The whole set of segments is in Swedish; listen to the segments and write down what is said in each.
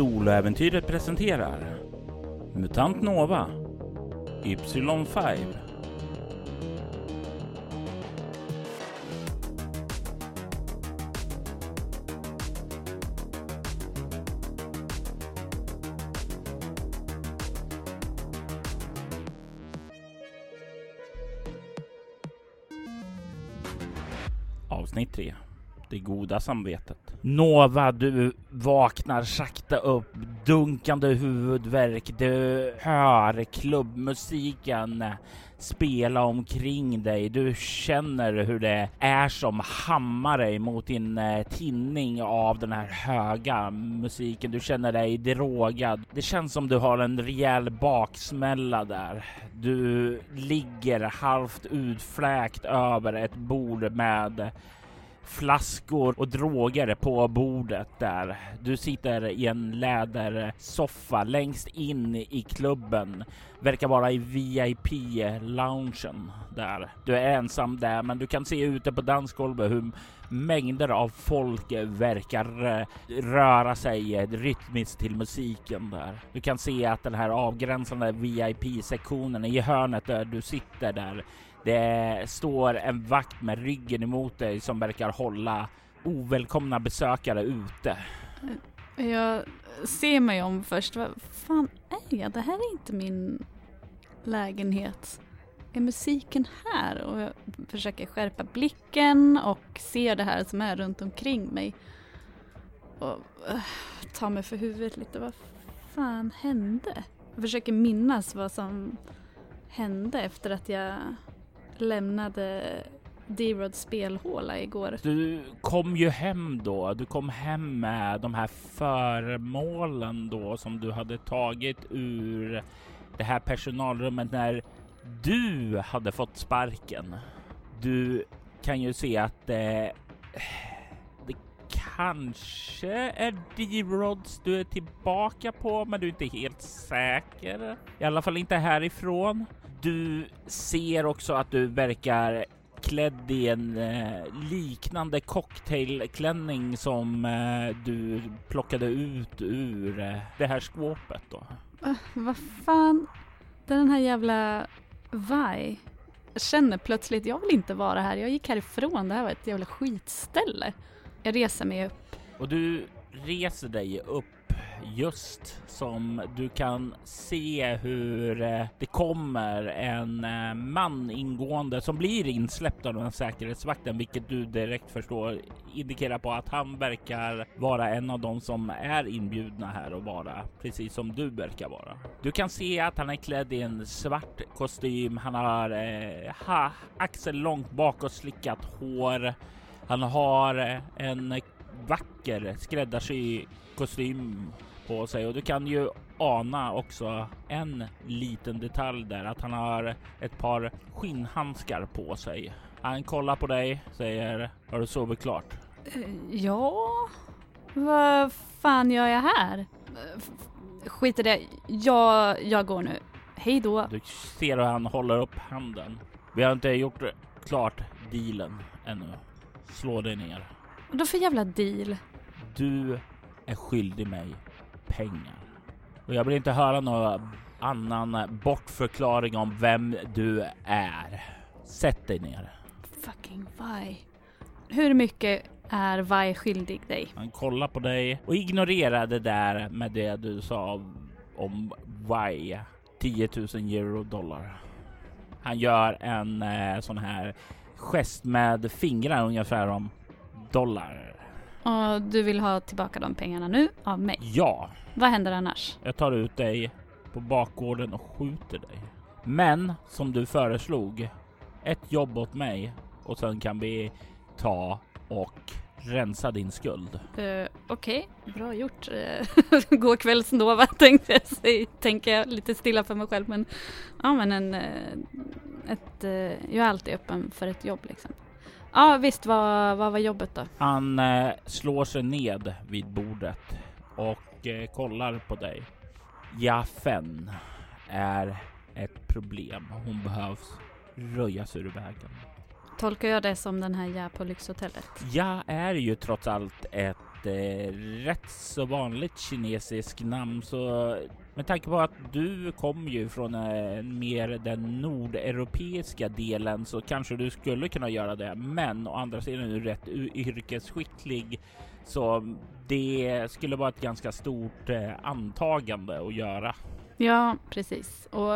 Soloäventyret presenterar MUTANT NOVA Y5 Avsnitt 3 Det goda samvetet. Nova, du vaknar sakta upp, dunkande huvudvärk. Du hör klubbmusiken spela omkring dig. Du känner hur det är som hammar dig mot din eh, tinning av den här höga musiken. Du känner dig drogad. Det känns som du har en rejäl baksmälla där. Du ligger halvt utfläkt över ett bord med flaskor och droger på bordet där. Du sitter i en lädersoffa längst in i klubben. Verkar vara i VIP-loungen där. Du är ensam där, men du kan se ute på dansgolvet hur mängder av folk verkar eh, röra sig eh, rytmiskt till musiken där. Du kan se att den här avgränsande VIP-sektionen i hörnet där du sitter där det står en vakt med ryggen emot dig som verkar hålla ovälkomna besökare ute. Jag ser mig om först. Vad fan är jag? Det här är inte min lägenhet. Är musiken här? Och jag försöker skärpa blicken och se det här som är runt omkring mig. Och uh, ta mig för huvudet lite. Vad fan hände? Jag försöker minnas vad som hände efter att jag lämnade D-Rods spelhåla igår. Du kom ju hem då. Du kom hem med de här föremålen då som du hade tagit ur det här personalrummet när du hade fått sparken. Du kan ju se att det, det kanske är D-Rods du är tillbaka på, men du är inte helt säker. I alla fall inte härifrån. Du ser också att du verkar klädd i en eh, liknande cocktailklänning som eh, du plockade ut ur eh, det här skåpet då. Uh, vad fan? Den här jävla Vi. Jag känner plötsligt, jag vill inte vara här. Jag gick härifrån. Det här var ett jävla skitställe. Jag reser mig upp. Och du reser dig upp just som du kan se hur eh, det kommer en eh, man ingående som blir insläppt av den säkerhetsvakten, vilket du direkt förstår indikerar på att han verkar vara en av dem som är inbjudna här och vara precis som du verkar vara. Du kan se att han är klädd i en svart kostym. Han har eh, ha, axel långt bak och slickat hår. Han har eh, en vacker skräddarsy kostym på sig och du kan ju ana också en liten detalj där att han har ett par skinnhandskar på sig. Han kollar på dig, säger har du sovit klart? Uh, ja, vad fan gör jag här? Skit i det, jag, jag går nu. Hej då. Du ser hur han håller upp handen. Vi har inte gjort klart dealen ännu. Slå dig ner. Vad för jävla deal? Du är skyldig mig pengar. Och jag vill inte höra någon annan bortförklaring om vem du är. Sätt dig ner. Fucking Vi. Hur mycket är Vi skyldig dig? Han kollar på dig och ignorerar det där med det du sa om Vi. 10 000 euro dollar. Han gör en eh, sån här gest med fingrarna ungefär om dollar. Och du vill ha tillbaka de pengarna nu av mig? Ja. Vad händer annars? Jag tar ut dig på bakgården och skjuter dig. Men som du föreslog, ett jobb åt mig och sen kan vi ta och rensa din skuld. Uh, Okej, okay. bra gjort. Uh, Går kvälls Nova tänkte jag säga, tänker jag lite stilla för mig själv. Men ja, men en, uh, ett, jag är alltid öppen för ett jobb liksom. Ja visst, vad, vad var jobbet då? Han eh, slår sig ned vid bordet och eh, kollar på dig. Jaffen är ett problem. Hon behövs röjas ur vägen. Tolkar jag det som den här ja på lyxhotellet? Ja är ju trots allt ett eh, rätt så vanligt kinesiskt namn så med tanke på att du kommer ju från eh, mer den nordeuropeiska delen så kanske du skulle kunna göra det. Men å andra sidan är du rätt yrkesskicklig så det skulle vara ett ganska stort eh, antagande att göra. Ja, precis. Och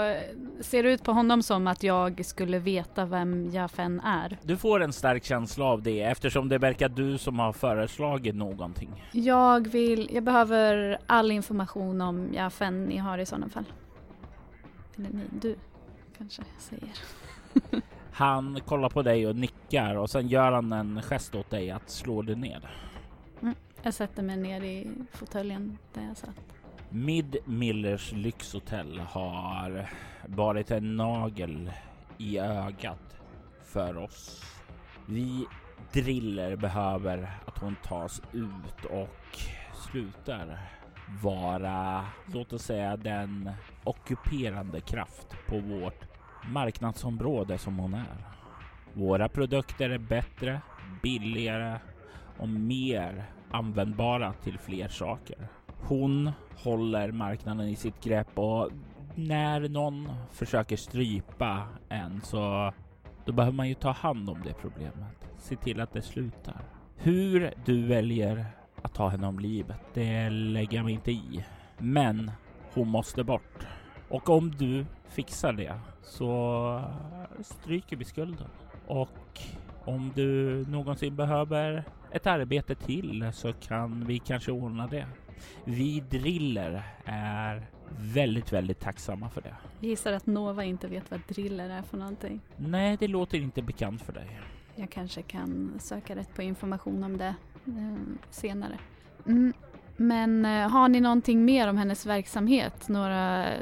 ser det ut på honom som att jag skulle veta vem Jafen är? Du får en stark känsla av det eftersom det verkar du som har föreslagit någonting. Jag vill, jag behöver all information om Jafen ni har i sådana fall. Eller ni, du kanske säger. han kollar på dig och nickar och sen gör han en gest åt dig att slå dig ner. Mm, jag sätter mig ner i fåtöljen där jag satt. Mid Millers lyxhotell har varit en nagel i ögat för oss. Vi driller behöver att hon tas ut och slutar vara, låt oss säga den ockuperande kraft på vårt marknadsområde som hon är. Våra produkter är bättre, billigare och mer användbara till fler saker. Hon håller marknaden i sitt grepp och när någon försöker strypa en så då behöver man ju ta hand om det problemet. Se till att det slutar. Hur du väljer att ta henne om livet, det lägger jag mig inte i. Men hon måste bort. Och om du fixar det så stryker vi skulden. Och om du någonsin behöver ett arbete till så kan vi kanske ordna det. Vi driller är väldigt, väldigt tacksamma för det. Jag gissar att Nova inte vet vad driller är för någonting. Nej, det låter inte bekant för dig. Jag kanske kan söka rätt på information om det eh, senare. Mm, men eh, har ni någonting mer om hennes verksamhet? Några... Eh,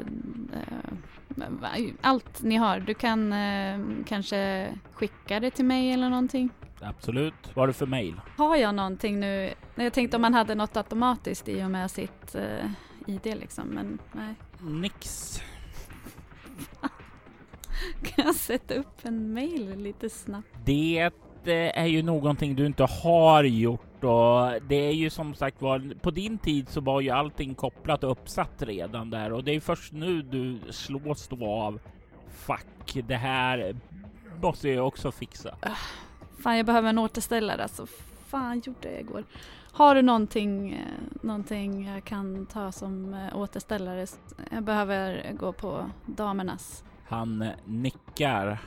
allt ni har. Du kan eh, kanske skicka det till mig eller någonting? Absolut. Vad har du för mail? Har jag någonting nu? Jag tänkte om man hade något automatiskt i och med sitt uh, ID liksom, men nej. Nix. kan jag sätta upp en mail lite snabbt? Det eh, är ju någonting du inte har gjort och det är ju som sagt var på din tid så var ju allting kopplat och uppsatt redan där och det är först nu du slås då av fuck det här måste jag också fixa. Uh. Fan, jag behöver en återställare. Alltså, fan gjorde jag igår. Har du någonting, eh, någonting jag kan ta som eh, återställare? Jag behöver gå på damernas. Han eh, nickar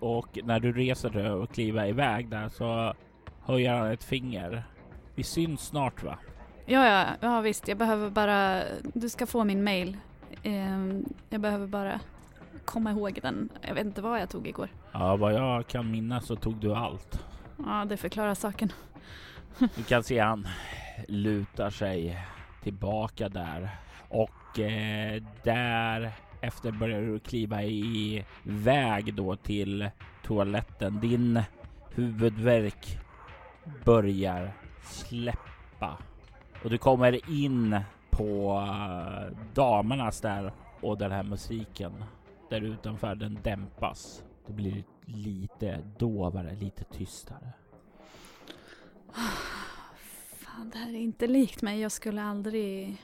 och när du reser dig och kliver iväg där så höjer han ett finger. Vi syns snart va? Ja, ja, ja visst. Jag behöver bara... Du ska få min mail. Ehm, jag behöver bara komma ihåg den. Jag vet inte vad jag tog igår. Ja, vad jag kan minnas så tog du allt. Ja, det förklarar saken. Ni kan se han lutar sig tillbaka där och eh, där efter börjar du kliva i väg då till toaletten. Din huvudvärk börjar släppa och du kommer in på eh, damernas där och den här musiken där utanför den dämpas. Det blir lite dovare, lite tystare. Det här är inte likt mig. Jag skulle aldrig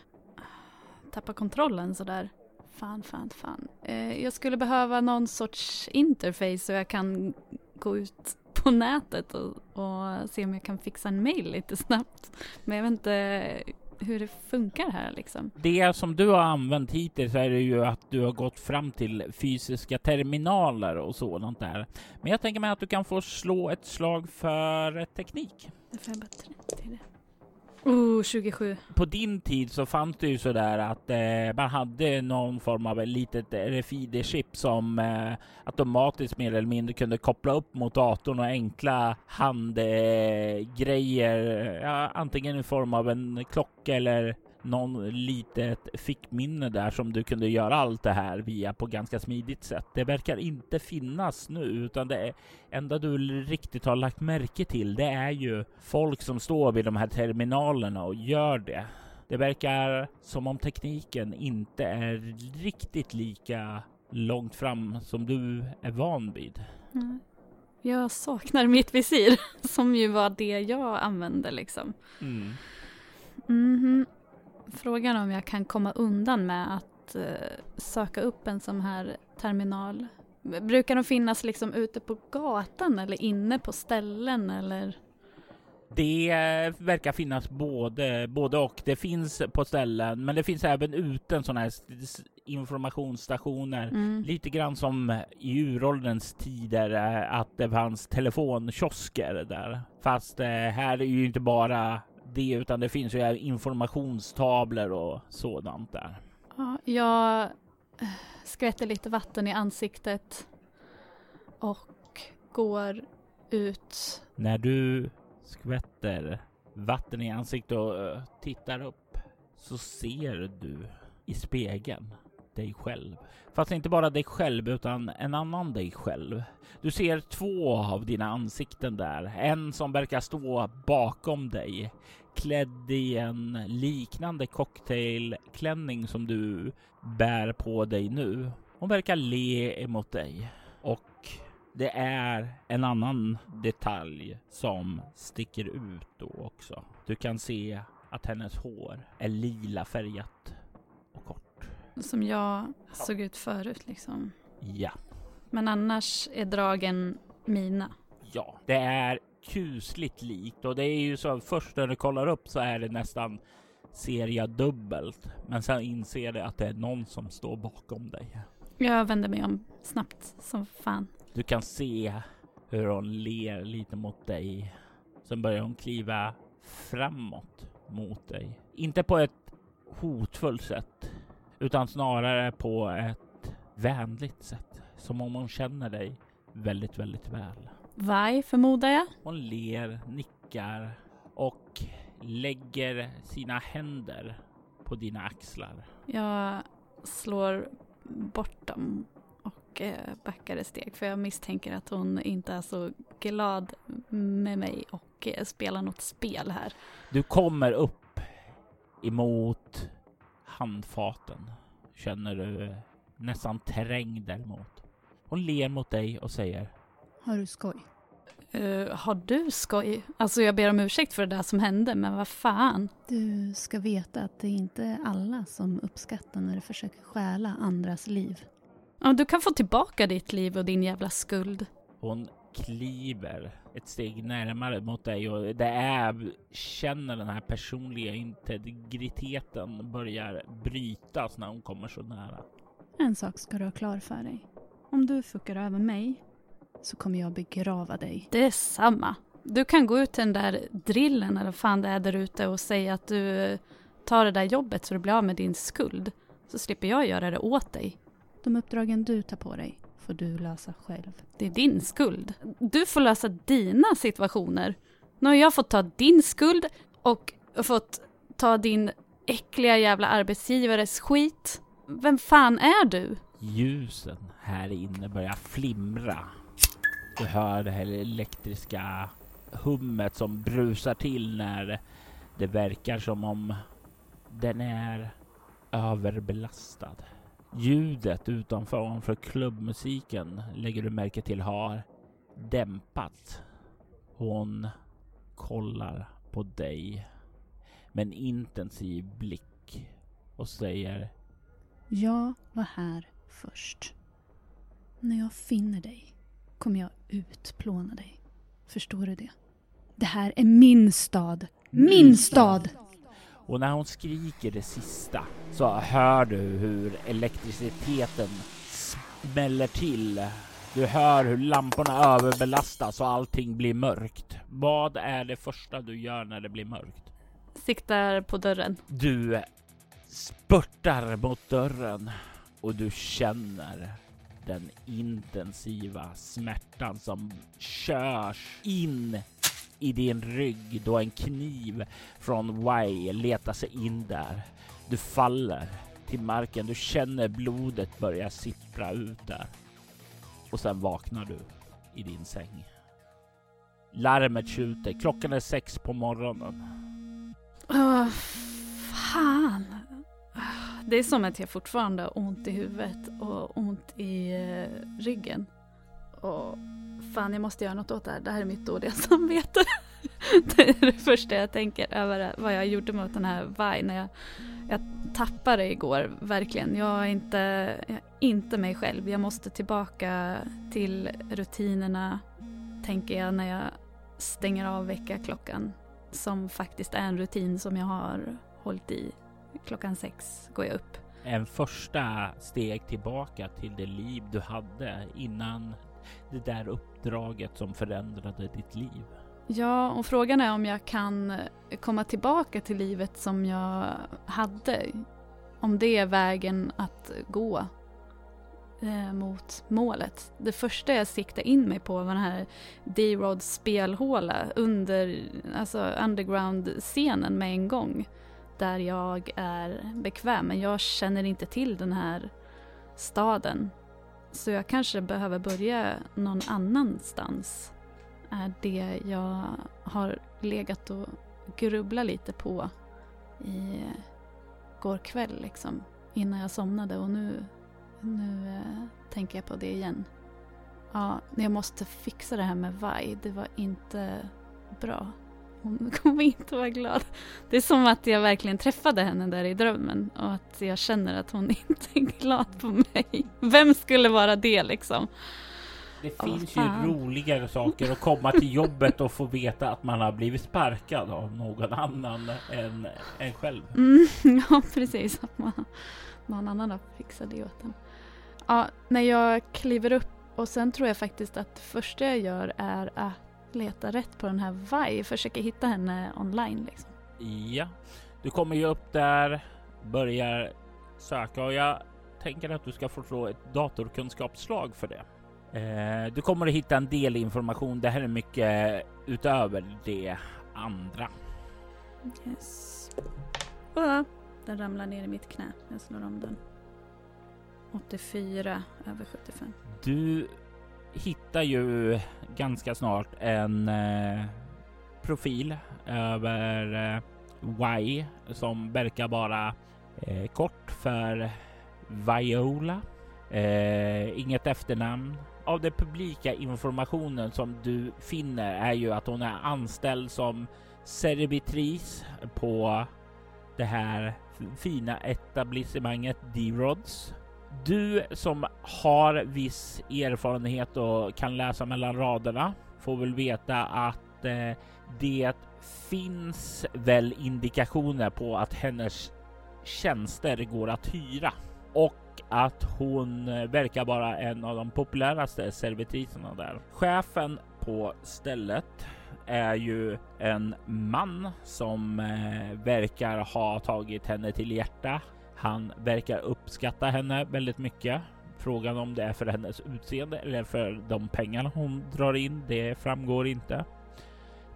tappa kontrollen sådär. Fan, fan, fan. Eh, jag skulle behöva någon sorts interface så jag kan gå ut på nätet och, och se om jag kan fixa en mail lite snabbt. Men jag vet inte hur det funkar här liksom. Det som du har använt hittills är ju att du har gått fram till fysiska terminaler och sådant där. Men jag tänker mig att du kan få slå ett slag för teknik. Det får jag bara till det. Oh, 27. På din tid så fanns det ju sådär att eh, man hade någon form av litet eh, RFID-chip som eh, automatiskt mer eller mindre kunde koppla upp mot datorn och enkla handgrejer, eh, ja, antingen i form av en klocka eller någon litet fickminne där som du kunde göra allt det här via på ganska smidigt sätt. Det verkar inte finnas nu utan det enda du riktigt har lagt märke till det är ju folk som står vid de här terminalerna och gör det. Det verkar som om tekniken inte är riktigt lika långt fram som du är van vid. Mm. Jag saknar mitt visir som ju var det jag använde liksom. Mm. Mhm. Frågan om jag kan komma undan med att eh, söka upp en sån här terminal. Brukar de finnas liksom ute på gatan eller inne på ställen eller? Det verkar finnas både, både och. Det finns på ställen, men det finns även ute sådana här informationsstationer. Mm. Lite grann som i urålderns tider eh, att det fanns telefonkiosker där. Fast eh, här är ju inte bara det utan det finns ju informationstavlor och sådant där. Ja, jag eh, skvätter lite vatten i ansiktet och går ut. När du skvätter vatten i ansiktet och eh, tittar upp så ser du i spegeln dig själv. Fast inte bara dig själv utan en annan dig själv. Du ser två av dina ansikten där. En som verkar stå bakom dig klädd i en liknande cocktailklänning som du bär på dig nu. Hon verkar le emot dig och det är en annan detalj som sticker ut då också. Du kan se att hennes hår är lila färgat och kort. Som jag såg ut förut liksom. Ja, Men annars är dragen mina. ja, det är kusligt likt och det är ju så först när du kollar upp så är det nästan seria dubbelt. Men sen inser du att det är någon som står bakom dig. Jag vänder mig om snabbt som fan. Du kan se hur hon ler lite mot dig. Sen börjar hon kliva framåt mot dig. Inte på ett hotfullt sätt, utan snarare på ett vänligt sätt. Som om hon känner dig väldigt, väldigt väl. Varg förmodar jag. Hon ler, nickar och lägger sina händer på dina axlar. Jag slår bort dem och eh, backar ett steg för jag misstänker att hon inte är så glad med mig och eh, spelar något spel här. Du kommer upp emot handfaten. Känner du nästan trängd däremot. Hon ler mot dig och säger Har du skoj? Eh, har du skoj? Alltså jag ber om ursäkt för det där som hände, men vad fan? Du ska veta att det är inte alla som uppskattar när du försöker stjäla andras liv. Ja, du kan få tillbaka ditt liv och din jävla skuld. Hon kliver ett steg närmare mot dig och det är känner den här personliga integriteten börjar brytas när hon kommer så nära. En sak ska du ha klar för dig. Om du fuckar över mig så kommer jag begrava dig. Det är samma. Du kan gå ut till den där drillen eller vad fan det är där ute och säga att du eh, tar det där jobbet så du blir av med din skuld. Så slipper jag göra det åt dig. De uppdragen du tar på dig får du lösa själv. Det är din skuld. Du får lösa dina situationer. Nu har jag fått ta din skuld och fått ta din äckliga jävla arbetsgivares skit. Vem fan är du? Ljusen här inne börjar flimra. Du hör det här elektriska hummet som brusar till när det verkar som om den är överbelastad. Ljudet utanför klubbmusiken lägger du märke till har dämpat. Hon kollar på dig med en intensiv blick och säger Jag var här först. När jag finner dig kommer jag utplåna dig. Förstår du det? Det här är min stad. Min stad! Och när hon skriker det sista så hör du hur elektriciteten smäller till. Du hör hur lamporna överbelastas och allting blir mörkt. Vad är det första du gör när det blir mörkt? Siktar på dörren. Du spurtar mot dörren och du känner den intensiva smärtan som körs in i din rygg då en kniv från Y letar sig in där. Du faller till marken. Du känner blodet börja sippra ut där. Och sen vaknar du i din säng. Larmet tjuter. Klockan är sex på morgonen. Åh, fan. Det är som att jag fortfarande har ont i huvudet och ont i eh, ryggen. Och fan, jag måste göra något åt det här. Det här är mitt dåliga samvete. det är det första jag tänker över vad jag gjorde mot den här Vi när jag, jag tappade igår, verkligen. Jag är, inte, jag är inte mig själv. Jag måste tillbaka till rutinerna, tänker jag när jag stänger av väckarklockan. Som faktiskt är en rutin som jag har hållit i. Klockan sex går jag upp. En första steg tillbaka till det liv du hade innan det där uppdraget som förändrade ditt liv. Ja, och frågan är om jag kan komma tillbaka till livet som jag hade. Om det är vägen att gå eh, mot målet. Det första jag siktade in mig på var den här D-Rods spelhåla under, alltså underground-scenen med en gång. Där jag är bekväm, men jag känner inte till den här staden. Så jag kanske behöver börja någon annanstans. Är det jag har legat och grubblat lite på i går kväll liksom. Innan jag somnade och nu, nu eh, tänker jag på det igen. Ja, jag måste fixa det här med Vai. Det var inte bra. Hon kommer inte vara glad. Det är som att jag verkligen träffade henne där i drömmen och att jag känner att hon inte är glad på mig. Vem skulle vara det liksom? Det Åh, finns ju fan. roligare saker att komma till jobbet och få veta att man har blivit sparkad av någon annan än en själv. Mm, ja, precis. Att man, någon annan har fixat det åt en. Ja, när jag kliver upp och sen tror jag faktiskt att det första jag gör är att leta rätt på den här Vi, försöka hitta henne online liksom. Ja, du kommer ju upp där, börjar söka och jag tänker att du ska få slå ett datorkunskapsslag för det. Eh, du kommer att hitta en del information. Det här är mycket utöver det andra. Yes. Ah, den ramlar ner i mitt knä. Jag slår om den. 84 över 75. Du hittar ju ganska snart en eh, profil över eh, Y som verkar vara eh, kort för Viola. Eh, inget efternamn. Av den publika informationen som du finner är ju att hon är anställd som servitris på det här fina etablissemanget D-Rods. Du som har viss erfarenhet och kan läsa mellan raderna får väl veta att eh, det finns väl indikationer på att hennes tjänster går att hyra och att hon verkar vara en av de populäraste servitriserna där. Chefen på stället är ju en man som eh, verkar ha tagit henne till hjärta. Han verkar uppskatta henne väldigt mycket. Frågan om det är för hennes utseende eller för de pengarna hon drar in, det framgår inte.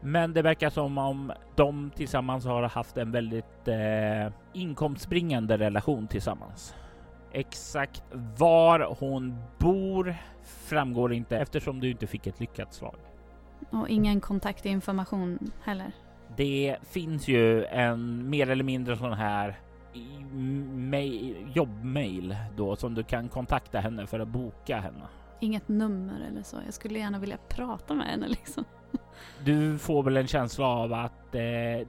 Men det verkar som om de tillsammans har haft en väldigt eh, inkomstbringande relation tillsammans. Exakt var hon bor framgår inte eftersom du inte fick ett lyckat slag. Och ingen kontaktinformation heller. Det finns ju en mer eller mindre sån här jobbmail då som du kan kontakta henne för att boka henne. Inget nummer eller så. Jag skulle gärna vilja prata med henne liksom. Du får väl en känsla av att eh,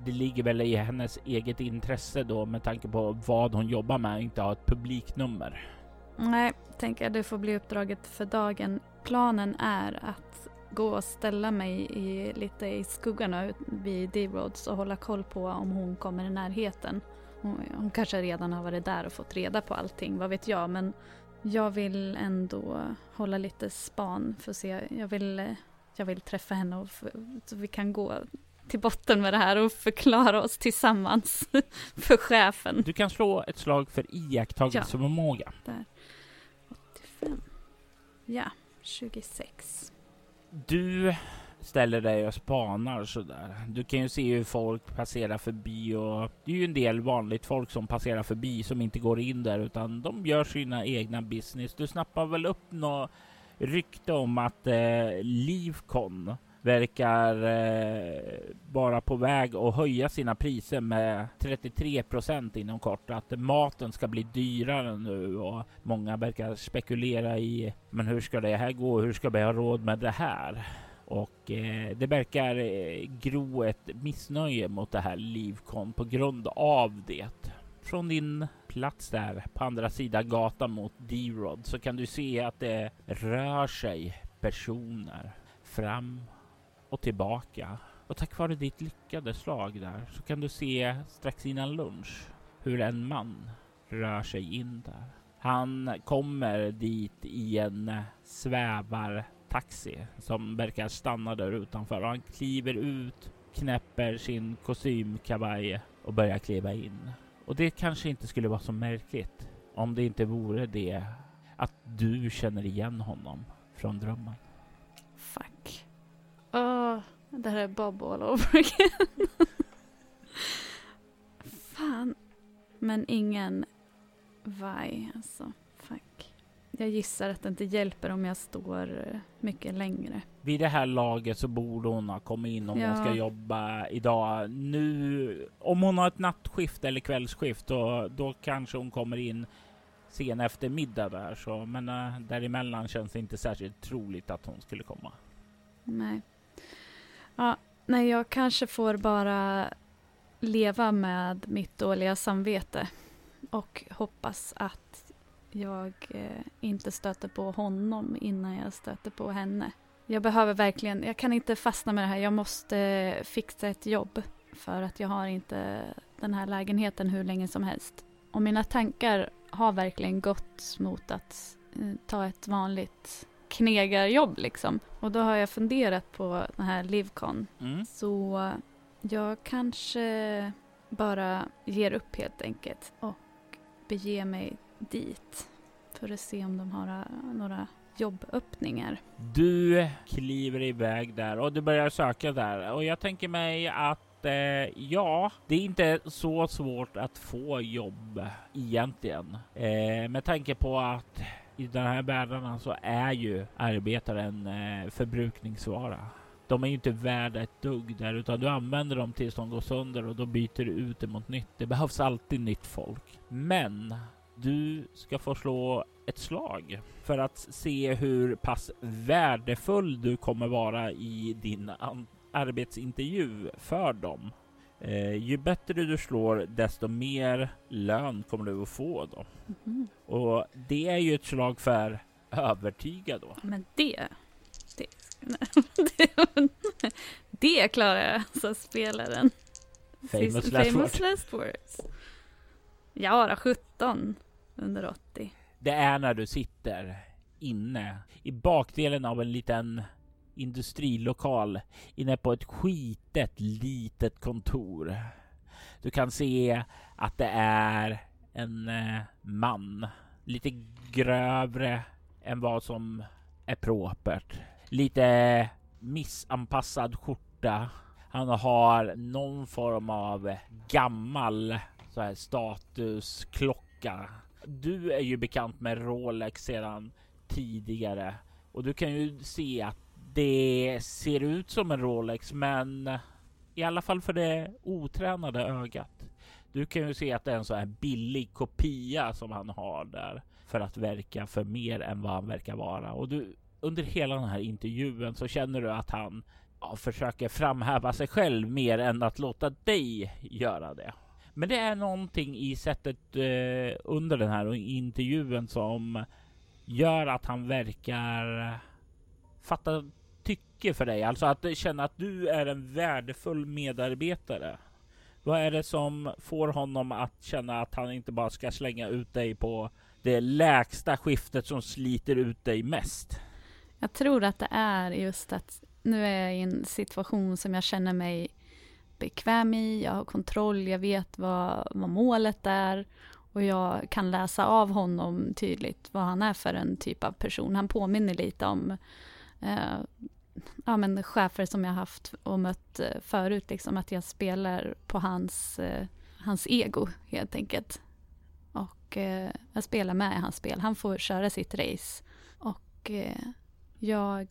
det ligger väl i hennes eget intresse då med tanke på vad hon jobbar med inte ha ett publiknummer. Nej, tänker jag det får bli uppdraget för dagen. Planen är att gå och ställa mig i, lite i skuggorna ut- vid D-Roads och hålla koll på om hon kommer i närheten. Hon, hon kanske redan har varit där och fått reda på allting, vad vet jag. Men jag vill ändå hålla lite span för att se. Jag vill, jag vill träffa henne och f- så vi kan gå till botten med det här och förklara oss tillsammans för chefen. Du kan slå ett slag för iakttagelseförmåga. 85. Ja, 26. Du ställer dig och spanar sådär. Du kan ju se hur folk passerar förbi och det är ju en del vanligt folk som passerar förbi som inte går in där utan de gör sina egna business. Du snappar väl upp något rykte om att eh, Livcon verkar eh, vara på väg att höja sina priser med 33 procent inom kort. Att maten ska bli dyrare nu och många verkar spekulera i men hur ska det här gå? Hur ska vi ha råd med det här? Och eh, det verkar eh, gro ett missnöje mot det här Livcon på grund av det. Från din plats där på andra sidan gatan mot D-Rod så kan du se att det rör sig personer fram och tillbaka. Och tack vare ditt lyckade slag där så kan du se strax innan lunch hur en man rör sig in där. Han kommer dit i en svävar taxi som verkar stanna där utanför och han kliver ut, knäpper sin kostymkavaj och börjar kliva in. Och det kanske inte skulle vara så märkligt om det inte vore det att du känner igen honom från drömmen. Fuck. Oh, det här är Bob all over again. Fan. Men ingen Vai, alltså. Jag gissar att det inte hjälper om jag står eh, mycket längre. Vid det här laget så borde hon ha kommit in om Ja. hon ska jobba idag. Nu, om hon har ett nattskift eller kvällsskift, då, då kanske hon kommer in sen eftermiddag där. Så, men äh, däremellan känns det inte särskilt troligt att hon skulle komma. Nej. Ja, nej, jag kanske får bara leva med mitt dåliga samvete och hoppas att jag eh, inte stöter på honom innan jag stöter på henne. Jag behöver verkligen, jag kan inte fastna med det här, jag måste fixa ett jobb för att jag har inte den här lägenheten hur länge som helst. Och mina tankar har verkligen gått mot att eh, ta ett vanligt knegarjobb liksom. Och då har jag funderat på den här Livcon. Mm. Så jag kanske bara ger upp helt enkelt och beger mig dit för att se om de har eh, några jobböppningar. Du kliver iväg där och du börjar söka där och jag tänker mig att eh, ja, det är inte så svårt att få jobb egentligen. Eh, med tanke på att i den här världarna så alltså är ju arbetare en eh, förbrukningsvara. De är ju inte värda ett dugg där utan du använder dem tills de går sönder och då byter du ut det mot nytt. Det behövs alltid nytt folk. Men du ska få slå ett slag för att se hur pass värdefull du kommer vara i din arbetsintervju för dem. Eh, ju bättre du slår, desto mer lön kommer du att få då. Mhm. Och det är ju ett slag för övertyga då. Men det, det, det, det klarar jag som spelaren. Famous Sist- last famous word. last words. Ja, då, 17 under 80. Det är när du sitter inne i bakdelen av en liten industrilokal inne på ett skitet litet kontor. Du kan se att det är en eh, man, lite grövre än vad som är propert. Lite missanpassad skjorta. Han har någon form av gammal så här statusklocka. Du är ju bekant med Rolex sedan tidigare och du kan ju se att det ser ut som en Rolex, men i alla fall för det otränade ögat. Du kan ju se att det är en så här billig kopia som han har där för att verka för mer än vad han verkar vara. Och du, under hela den här intervjun så känner du att han ja, försöker framhäva sig själv mer än att låta dig göra det. Men det är någonting i sättet eh, under den här intervjun som gör att han verkar fatta tycke för dig. Alltså att känna att du är en värdefull medarbetare. Vad är det som får honom att känna att han inte bara ska slänga ut dig på det lägsta skiftet som sliter ut dig mest? Jag tror att det är just att nu är jag i en situation som jag känner mig bekväm i, jag har kontroll, jag vet vad, vad målet är och jag kan läsa av honom tydligt vad han är för en typ av person. Han påminner lite om eh, ja, men chefer som jag haft och mött eh, förut, liksom att jag spelar på hans, eh, hans ego helt enkelt. Och eh, jag spelar med i hans spel. Han får köra sitt race och eh, jag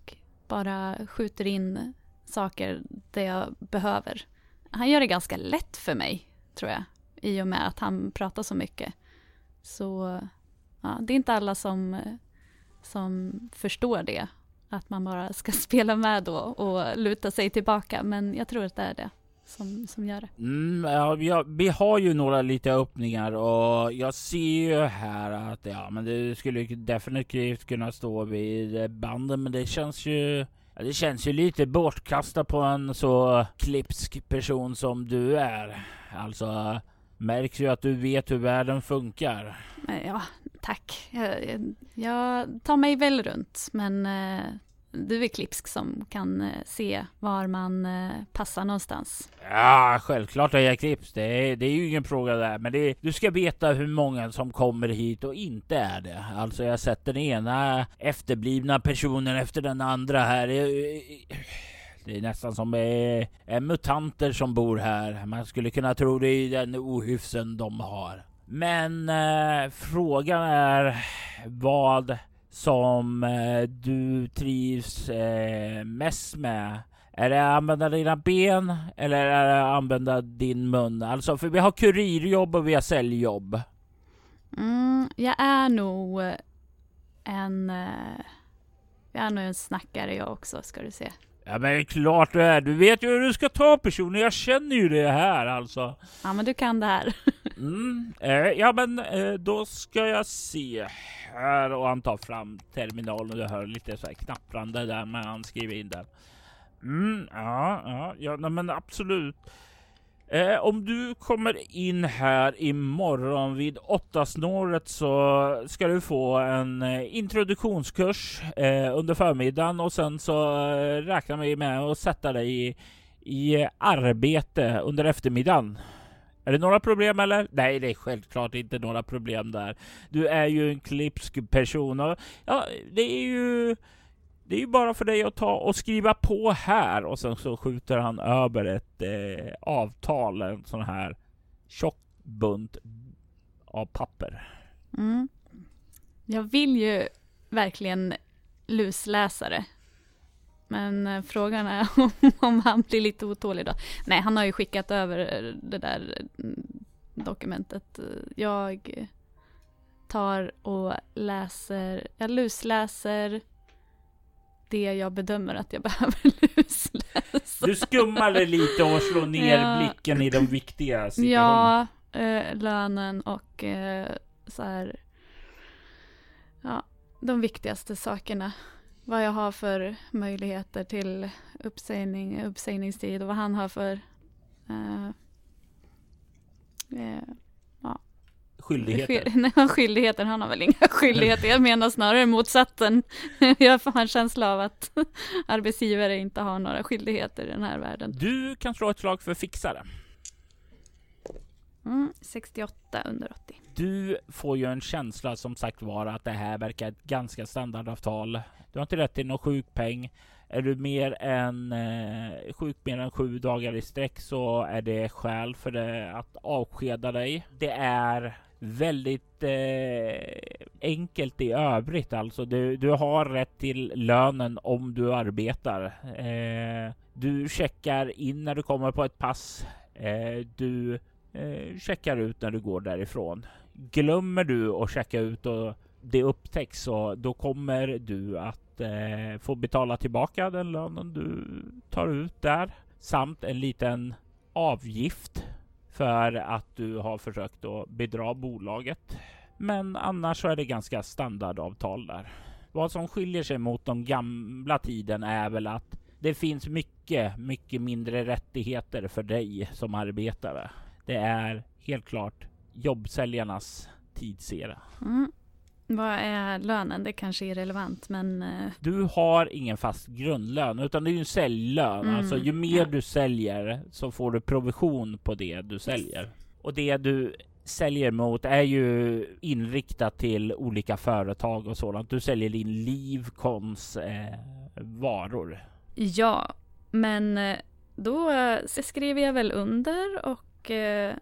bara skjuter in saker där jag behöver. Han gör det ganska lätt för mig, tror jag, i och med att han pratar så mycket. Så ja, det är inte alla som, som förstår det, att man bara ska spela med då och luta sig tillbaka. Men jag tror att det är det som, som gör det. Mm, ja, vi, har, vi har ju några lite öppningar och jag ser ju här att ja, men det skulle definitivt kunna stå vid banden, men det känns ju Ja, det känns ju lite bortkastat på en så klipsk person som du är. Alltså, märks ju att du vet hur världen funkar. Eh, ja, tack. Jag, jag tar mig väl runt, men eh, du är klipsk som kan eh, se var man eh, passar någonstans. Ja, självklart är jag klipsk. Det är, det är ju ingen fråga där. Men det, du ska veta hur många som kommer hit och inte är det. Alltså jag sett den ena efterblivna personen efter den andra här. Det är nästan som det är mutanter som bor här. Man skulle kunna tro det i den ohyfsen de har. Men eh, frågan är vad som eh, du trivs eh, mest med? Är det att använda dina ben eller är det att använda din mun? Alltså, för vi har kurirjobb och vi har säljjobb. Mm, jag är nog eh, en... Eh, jag är nog en snackare jag också, ska du se. Ja men klart du är. Du vet ju hur du ska ta personer. Jag känner ju det här alltså. Ja men du kan det här. mm, eh, ja men eh, då ska jag se här och han tar fram terminalen och du hör lite så här knapprande där när han skriver in den. Mm, ja, ja, ja men absolut. Eh, om du kommer in här imorgon vid åtta snåret så ska du få en eh, introduktionskurs eh, under förmiddagen och sen så eh, räknar vi med att sätta dig i, i arbete under eftermiddagen. Är det några problem eller? Nej, det är självklart inte några problem där. Du är ju en klipsk person och ja, det är ju det är ju bara för dig att ta och skriva på här och sen så skjuter han över ett eh, avtal, en sån här tjock bunt av papper. Mm. Jag vill ju verkligen lusläsa det. Men eh, frågan är om, om han blir lite otålig då. Nej, han har ju skickat över eh, det där mm, dokumentet. Jag tar och läser, jag lusläser det jag bedömer att jag behöver lusläsa. Du skummar lite och slår ner ja. blicken i de viktiga situationerna. Ja, eh, lönen och eh, så här. Ja, de viktigaste sakerna. Vad jag har för möjligheter till uppsägning, uppsägningstid och vad han har för eh, eh skyldigheter? Nej, skyldigheter. Han har väl inga skyldigheter. Jag menar snarare motsatsen. Jag har en känsla av att arbetsgivare inte har några skyldigheter i den här världen. Du kan slå ett slag för fixare. Mm, 68 under 80. Du får ju en känsla som sagt var att det här verkar ett ganska standardavtal. Du har inte rätt till någon sjukpeng. Är du mer än eh, sjuk mer än sju dagar i sträck så är det skäl för det att avskeda dig. Det är väldigt eh, enkelt i övrigt. Alltså du, du har rätt till lönen om du arbetar. Eh, du checkar in när du kommer på ett pass. Eh, du eh, checkar ut när du går därifrån. Glömmer du att checka ut och det upptäcks så då kommer du att eh, få betala tillbaka den lönen du tar ut där samt en liten avgift för att du har försökt att bedra bolaget. Men annars så är det ganska standardavtal där. Vad som skiljer sig mot de gamla tiden är väl att det finns mycket, mycket mindre rättigheter för dig som arbetare. Det är helt klart jobbsäljarnas tidsera. Mm. Vad är lönen? Det kanske är relevant, men... Uh... Du har ingen fast grundlön, utan det är ju en säljlön. Mm, alltså ju mer ja. du säljer så får du provision på det du säljer. Yes. Och det du säljer mot är ju inriktat till olika företag och sådant. Du säljer din livkons eh, varor. Ja, men eh, då skriver jag väl under och eh,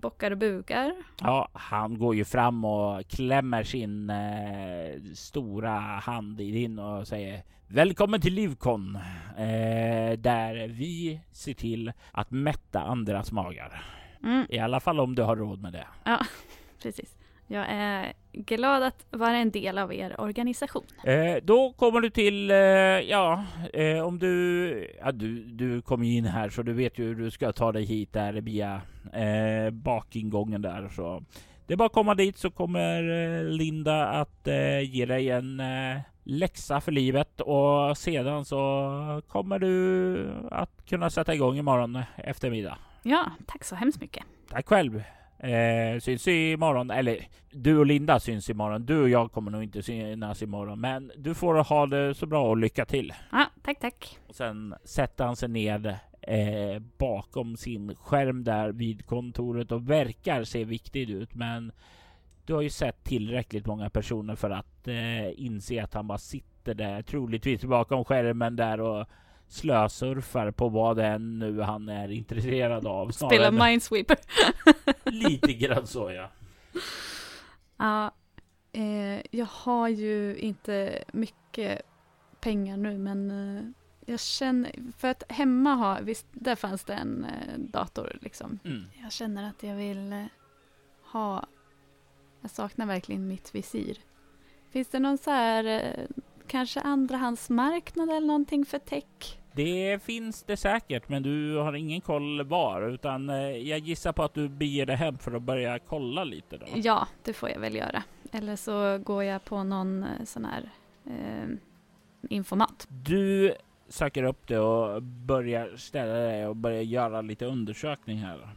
bockar och bugar. Ja, han går ju fram och klämmer sin eh, stora hand i din och säger Välkommen till Livcon, eh, där vi ser till att mätta andras magar. Mm. I alla fall om du har råd med det. Ja, precis. Jag är glad att vara en del av er organisation. Eh, då kommer du till, eh, ja, eh, om du, ja, du, du kommer in här så du vet ju hur du ska ta dig hit där via eh, bakingången där så. Det är bara att komma dit så kommer eh, Linda att eh, ge dig en läxa för livet och sedan så kommer du att kunna sätta igång imorgon eftermiddag. Ja, tack så hemskt mycket. Tack själv. Eh, syns imorgon, eller du och Linda syns imorgon. Du och jag kommer nog inte synas imorgon, men du får ha det så bra och lycka till. Ja, tack, tack. Och sen sätter han sig ner eh, bakom sin skärm där vid kontoret och verkar se viktig ut, men du har ju sett tillräckligt många personer för att eh, inse att han bara sitter där, troligtvis bakom skärmen där och slösurfar på vad det än nu han är intresserad av. Spela Minesweeper. lite grann så ja. Ja, eh, jag har ju inte mycket pengar nu men eh, jag känner, för att hemma har, visst där fanns det en eh, dator liksom. Mm. Jag känner att jag vill eh, ha, jag saknar verkligen mitt visir. Finns det någon så här, eh, kanske andrahandsmarknad eller någonting för tech? Det finns det säkert, men du har ingen koll var, utan eh, jag gissar på att du beger dig hem för att börja kolla lite då. Ja, det får jag väl göra. Eller så går jag på någon eh, sån här eh, informat. Du söker upp det och börjar ställa dig och börjar göra lite undersökning här.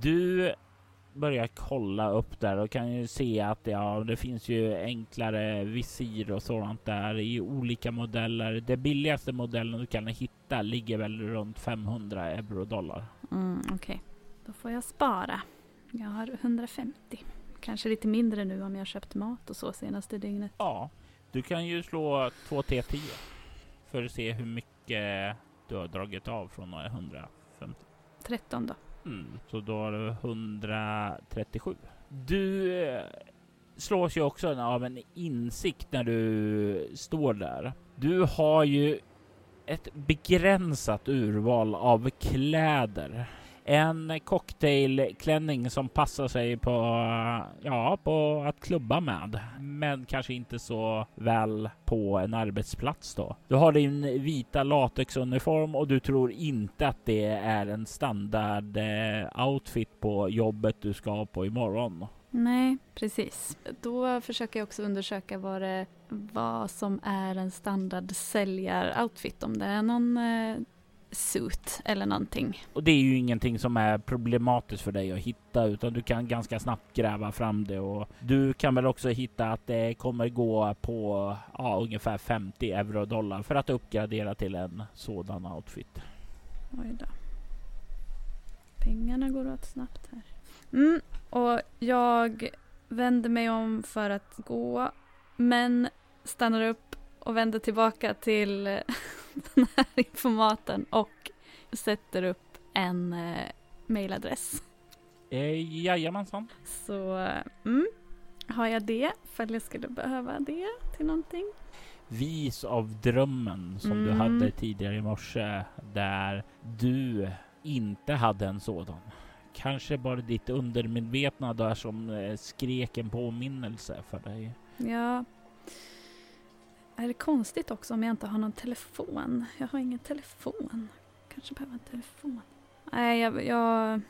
Du börjar kolla upp där och kan ju se att ja, det finns ju enklare visir och sådant där i olika modeller. Det billigaste modellen du kan hitta ligger väl runt 500 euro dollar. Mm, Okej, okay. då får jag spara. Jag har 150. Kanske lite mindre nu om jag köpt mat och så senaste dygnet. Ja, du kan ju slå 2 T10 för att se hur mycket du har dragit av från 150. 13 då. Mm, så då har du 137. Du eh, slås ju också av en insikt när du står där. Du har ju ett begränsat urval av kläder. En cocktailklänning som passar sig på, ja, på att klubba med, men kanske inte så väl på en arbetsplats då. Du har din vita latexuniform och du tror inte att det är en standard eh, outfit på jobbet du ska på imorgon. Nej, precis. Då försöker jag också undersöka vad, det, vad som är en standard säljaroutfit Om det är någon eh, suit eller någonting. Och det är ju ingenting som är problematiskt för dig att hitta utan du kan ganska snabbt gräva fram det och du kan väl också hitta att det kommer gå på ja, ungefär 50 euro dollar för att uppgradera till en sådan outfit. Oj då. Pengarna går åt snabbt här. Mm, och jag vänder mig om för att gå men stannar upp och vänder tillbaka till den här informaten och sätter upp en eh, mailadress. Eh, jajamensan. Så mm, har jag det för jag skulle behöva det till någonting. Vis av drömmen som mm. du hade tidigare i morse där du inte hade en sådan. Kanske bara ditt undermedvetna där som eh, skrek en påminnelse för dig. Ja, är det konstigt också om jag inte har någon telefon? Jag har ingen telefon. Kanske behöver en telefon. Nej, jag, jag,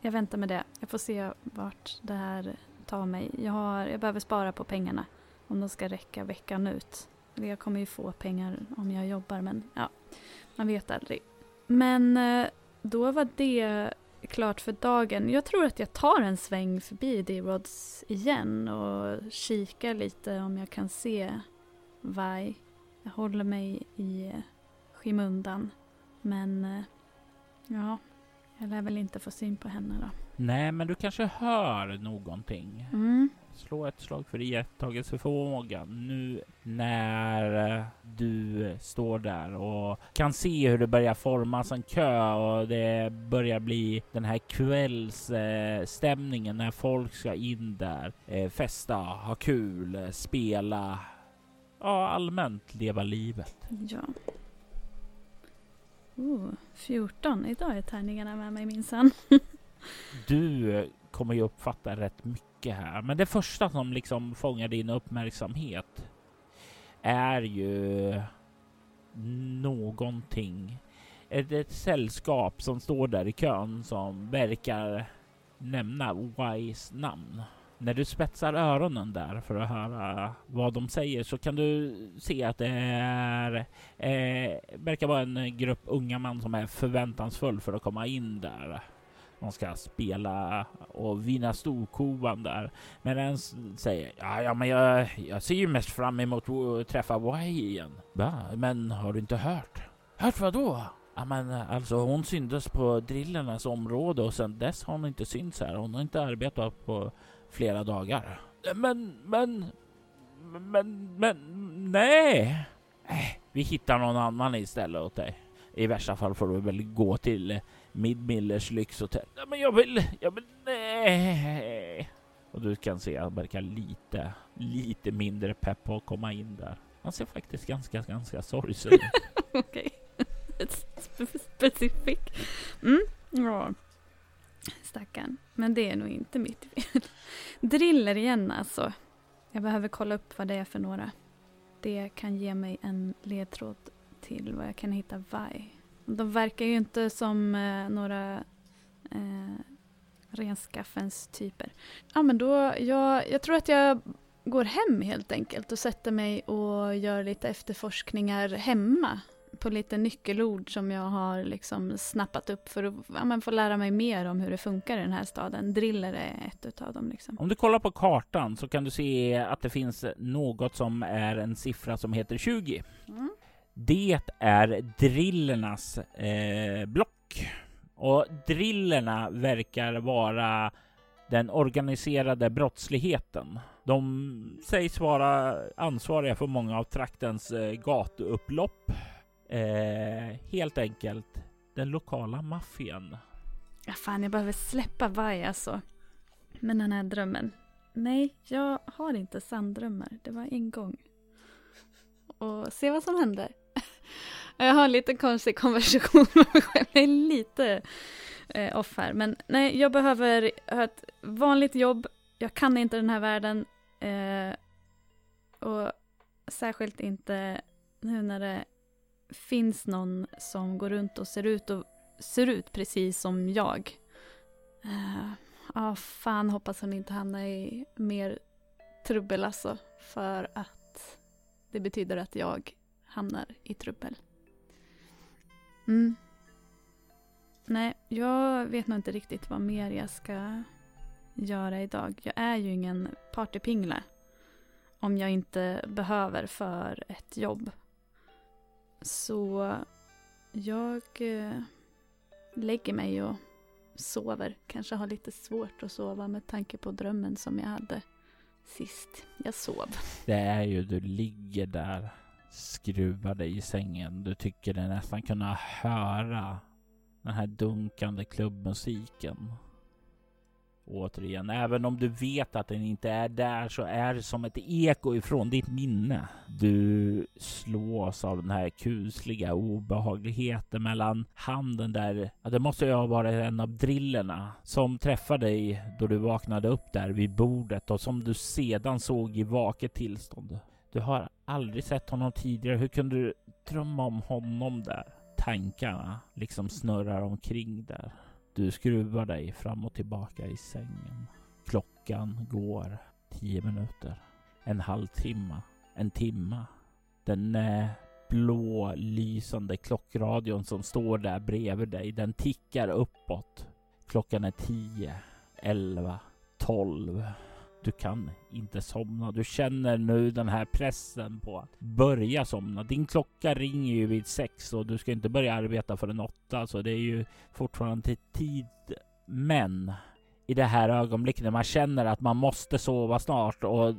jag väntar med det. Jag får se vart det här tar mig. Jag, har, jag behöver spara på pengarna om de ska räcka veckan ut. Jag kommer ju få pengar om jag jobbar men ja, man vet aldrig. Men eh, då var det klart för dagen. Jag tror att jag tar en sväng förbi D-Rods igen och kikar lite om jag kan se Vai. Jag håller mig i skymundan. Men eh, ja, jag lär väl inte få syn på henne då. Nej, men du kanske hör någonting. Mm. Slå ett slag för iakttagelseförmåga nu när eh, du står där och kan se hur det börjar formas en kö och det börjar bli den här kvällsstämningen när folk ska in där, eh, festa, ha kul, spela, ja, allmänt leva livet. Ja. Oh, 14. Idag är tärningarna med mig minsann. du kommer ju uppfatta rätt mycket här. Men det första som liksom fångar din uppmärksamhet är ju någonting. Ett, ett sällskap som står där i kön som verkar nämna Wise namn. När du spetsar öronen där för att höra vad de säger så kan du se att det är, eh, verkar vara en grupp unga man som är förväntansfull för att komma in där. De ska spela och vinna storkovan där. Men en säger ja, ja, men jag, jag ser ju mest fram emot att träffa Wai igen. Va? Men har du inte hört? Hört vad då? Ja, men alltså hon syntes på drillernas område och sedan dess har hon inte synts här. Hon har inte arbetat på flera dagar. Men, men, men, men, nej. Äh, vi hittar någon annan istället åt dig. I värsta fall får du väl gå till Midmillers lyxhotell. Men jag vill, jag vill, nej. Och du kan se att han verkar lite, lite mindre pepp på att komma in där. Han ser faktiskt ganska, ganska sorgsen ut. Okej. Specific. Mm, ja. Stackarn. Men det är nog inte mitt fel. Driller igen alltså. Jag behöver kolla upp vad det är för några. Det kan ge mig en ledtråd till vad jag kan hitta Vai. De verkar ju inte som eh, några eh, renskaffens typer. Ja men då, jag, jag tror att jag går hem helt enkelt och sätter mig och gör lite efterforskningar hemma på lite nyckelord som jag har liksom snappat upp för att ja, få lära mig mer om hur det funkar i den här staden. Driller är ett utav dem. Liksom. Om du kollar på kartan så kan du se att det finns något som är en siffra som heter 20. Mm. Det är drillernas eh, block. Och drillerna verkar vara den organiserade brottsligheten. De sägs vara ansvariga för många av traktens eh, gatuupplopp Eh, helt enkelt den lokala maffian. Ja, fan, jag behöver släppa Vaj alltså. Men den här drömmen. Nej, jag har inte sanddrömmar. Det var en gång. Och se vad som händer. Jag har en lite konstig konversation med mig själv. Jag är lite eh, off här. Men nej, jag behöver ha ett vanligt jobb. Jag kan inte den här världen. Eh, och särskilt inte nu när det finns någon som går runt och ser ut, och, ser ut precis som jag. Uh, oh, fan hoppas hon inte hamnar i mer trubbel alltså. För att det betyder att jag hamnar i trubbel. Mm. Nej, jag vet nog inte riktigt vad mer jag ska göra idag. Jag är ju ingen partypingla. Om jag inte behöver för ett jobb. Så jag eh, lägger mig och sover. Kanske har lite svårt att sova med tanke på drömmen som jag hade sist jag sov. Det är ju, du ligger där, skruvade i sängen. Du tycker dig nästan kunna höra den här dunkande klubbmusiken återigen. Även om du vet att den inte är där så är det som ett eko ifrån ditt minne. Du slås av den här kusliga obehagligheten mellan handen där, ja, det måste ju ha varit en av drillerna som träffade dig då du vaknade upp där vid bordet och som du sedan såg i vaket tillstånd. Du har aldrig sett honom tidigare. Hur kunde du drömma om honom där? Tankarna liksom snurrar omkring där. Du skruvar dig fram och tillbaka i sängen. Klockan går tio minuter. En halvtimme. En timma. Den eh, blå lysande klockradion som står där bredvid dig, den tickar uppåt. Klockan är tio, elva, tolv. Du kan inte somna. Du känner nu den här pressen på att börja somna. Din klocka ringer ju vid sex och du ska inte börja arbeta förrän åtta, så det är ju fortfarande till tid. Men i det här ögonblicket när man känner att man måste sova snart och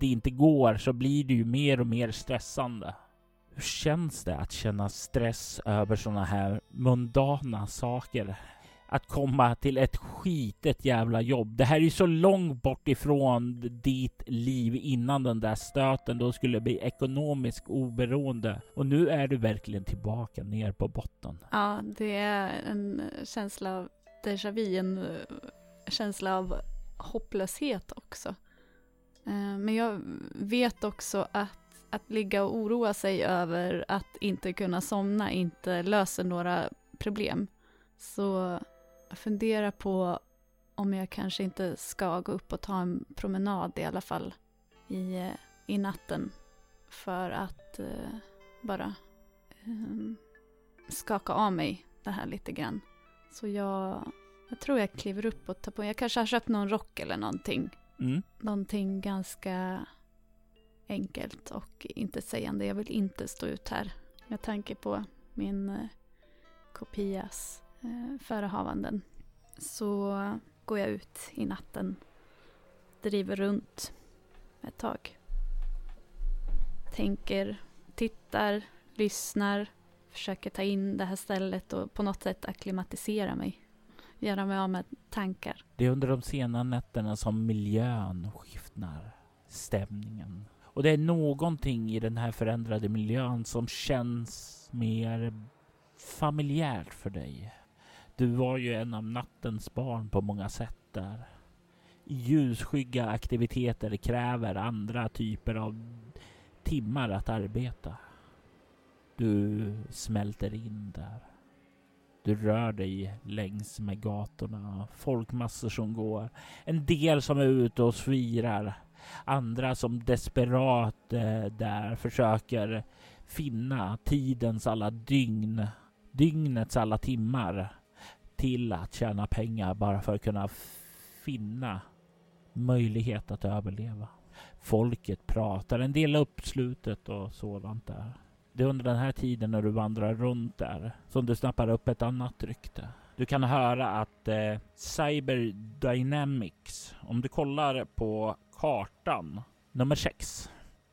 det inte går så blir det ju mer och mer stressande. Hur känns det att känna stress över sådana här mundana saker? Att komma till ett skitet jävla jobb. Det här är ju så långt bort ifrån ditt liv innan den där stöten då skulle bli ekonomiskt oberoende. Och nu är du verkligen tillbaka ner på botten. Ja, det är en känsla av déjà vu, en eh, känsla av hopplöshet också. Eh, men jag vet också att att ligga och oroa sig över att inte kunna somna inte löser några problem. Så jag funderar på om jag kanske inte ska gå upp och ta en promenad i alla fall i, eh, i natten. För att eh, bara eh, skaka av mig det här lite grann. Så jag, jag tror jag kliver upp och tar på, jag kanske har köpt någon rock eller någonting. Mm. Någonting ganska enkelt och inte sägande. Jag vill inte stå ut här med tanke på min eh, kopias eh, förehavanden. Så går jag ut i natten, driver runt ett tag. Tänker, tittar, lyssnar, försöker ta in det här stället och på något sätt akklimatisera mig. Göra mig av med tankar. Det är under de sena nätterna som miljön skiftnar, stämningen. Och det är någonting i den här förändrade miljön som känns mer familjärt för dig. Du var ju en av nattens barn på många sätt där. Ljusskygga aktiviteter kräver andra typer av timmar att arbeta. Du smälter in där. Du rör dig längs med gatorna, folkmassor som går. En del som är ute och svirar. Andra som desperat eh, där försöker finna tidens alla dygn, dygnets alla timmar till att tjäna pengar bara för att kunna finna möjlighet att överleva. Folket pratar, en del uppslutet och sådant där. Det är under den här tiden när du vandrar runt där som du snappar upp ett annat rykte. Du kan höra att eh, Cyber Dynamics, om du kollar på kartan nummer 6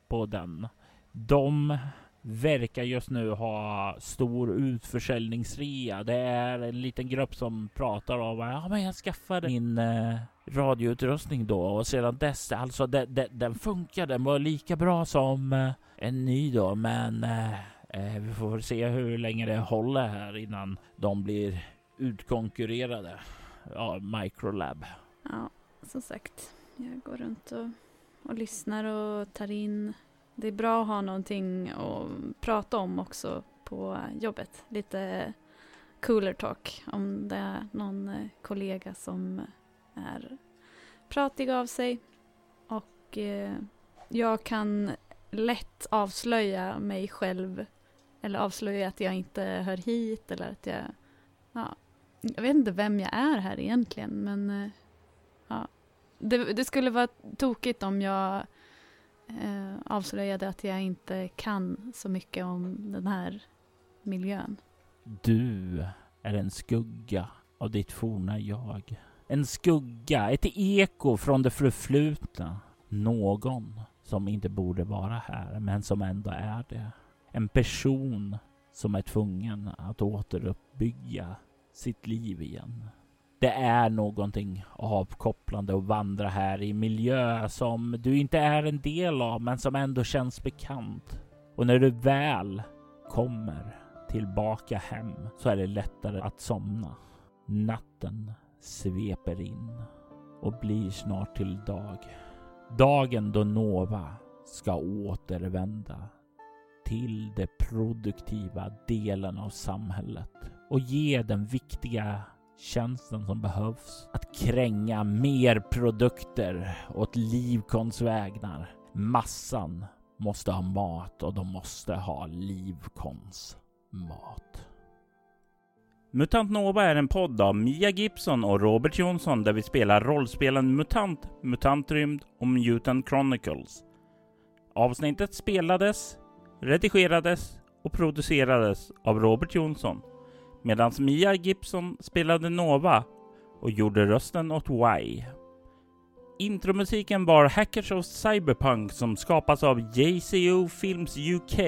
på den. De verkar just nu ha stor utförsäljningsrea. Det är en liten grupp som pratar om ja, men jag skaffade min eh, radioutrustning då och sedan dess alltså de, de, den funkar. Den var lika bra som eh, en ny då, men eh, eh vi får se hur länge det håller här innan de blir utkonkurrerade av Microlab. Ja, som sagt, jag går runt och, och lyssnar och tar in det är bra att ha någonting att prata om också på jobbet. Lite cooler talk om det är någon eh, kollega som eh, är pratig av sig. Och eh, jag kan lätt avslöja mig själv eller avslöja att jag inte hör hit eller att jag... Ja, jag vet inte vem jag är här egentligen men eh, ja. Det, det skulle vara tokigt om jag eh, avslöjade att jag inte kan så mycket om den här miljön. Du är en skugga av ditt forna jag. En skugga, ett eko från det förflutna. Någon som inte borde vara här, men som ändå är det. En person som är tvungen att återuppbygga sitt liv igen. Det är någonting avkopplande att vandra här i miljö som du inte är en del av men som ändå känns bekant. Och när du väl kommer tillbaka hem så är det lättare att somna. Natten sveper in och blir snart till dag. Dagen då Nova ska återvända till den produktiva delen av samhället och ge den viktiga tjänsten som behövs. Att kränga mer produkter åt Livkons vägnar. Massan måste ha mat och de måste ha Livkons mat. MUTANT NOVA är en podd av Mia Gibson och Robert Jonsson där vi spelar rollspelen MUTANT, MUTANTRYMD och Mutant Chronicles. Avsnittet spelades, redigerades och producerades av Robert Jonsson medan Mia Gibson spelade Nova och gjorde rösten åt Y. Intromusiken var Hackers of Cyberpunk som skapas av JCO Films UK.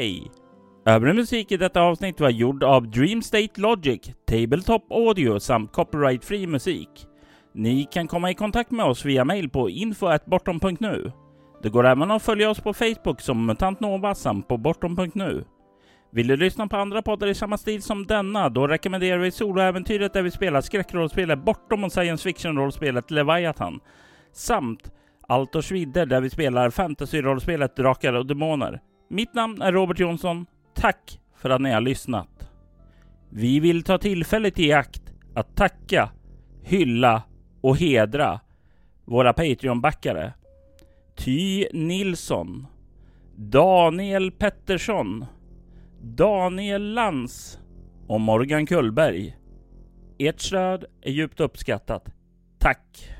Övrig musik i detta avsnitt var gjord av Dream State Logic, Tabletop Audio samt copyright-fri musik. Ni kan komma i kontakt med oss via mail på info.bortom.nu. Det går även att följa oss på Facebook som MUTANT NOVA samt på bortom.nu. Vill du lyssna på andra poddar i samma stil som denna? Då rekommenderar vi soloäventyret där vi spelar skräckrollspelet Bortom och science fiction-rollspelet Leviathan. Samt Altors vidder där vi spelar fantasy-rollspelet Drakar och Demoner. Mitt namn är Robert Jonsson. Tack för att ni har lyssnat. Vi vill ta tillfället i akt att tacka, hylla och hedra våra Patreon-backare. Ty Nilsson, Daniel Pettersson, Daniel Lans och Morgan Kullberg. Ert stöd är djupt uppskattat. Tack!